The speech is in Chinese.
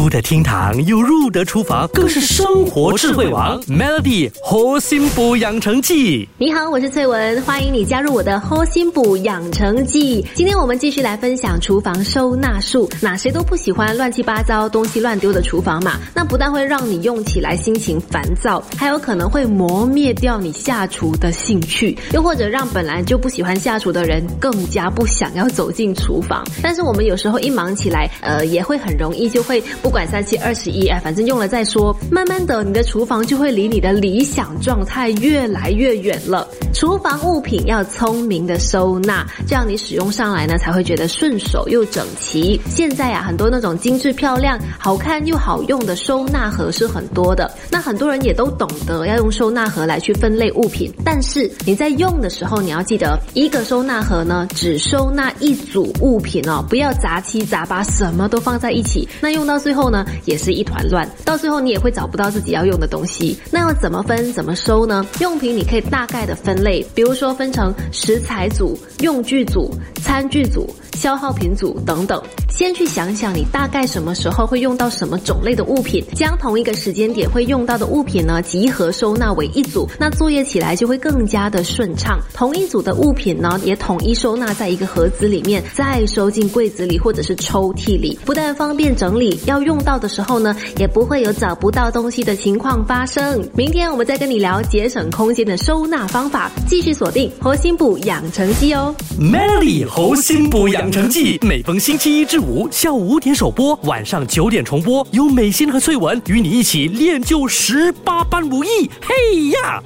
出得厅堂又入得厨房，更是生活智慧王。Melody 活心补养成记，你好，我是翠文，欢迎你加入我的活心补养成记。今天我们继续来分享厨房收纳术。那谁都不喜欢乱七八糟、东西乱丢的厨房嘛？那不但会让你用起来心情烦躁，还有可能会磨灭掉你下厨的兴趣，又或者让本来就不喜欢下厨的人更加不想要走进厨房。但是我们有时候一忙起来，呃，也会很容易就会不管三七二十一，哎，反正用了再说。慢慢的，你的厨房就会离你的理想状态越来越远了。厨房物品要聪明的收纳，这样你使用上来呢才会觉得顺手又整齐。现在啊，很多那种精致漂亮、好看又好用的收纳盒是很多的。那很多人也都懂得要用收纳盒来去分类物品，但是你在用的时候，你要记得一个收纳盒呢只收纳一组物品哦，不要杂七杂八什么都放在一起，那用到最最后呢也是一团乱，到最后你也会找不到自己要用的东西。那要怎么分、怎么收呢？用品你可以大概的分类，比如说分成食材组、用具组、餐具组、消耗品组等等。先去想想你大概什么时候会用到什么种类的物品，将同一个时间点会用到的物品呢集合收纳为一组，那作业起来就会更加的顺畅。同一组的物品呢也统一收纳在一个盒子里面，再收进柜子里或者是抽屉里，不但方便整理，要用到的时候呢也不会有找不到东西的情况发生。明天我们再跟你聊节省空间的收纳方法，继续锁定核心部养成记哦。Melody 活心部养成记，每逢星期一至五下午五点首播，晚上九点重播，由美心和翠文与你一起练就十八般武艺。嘿呀！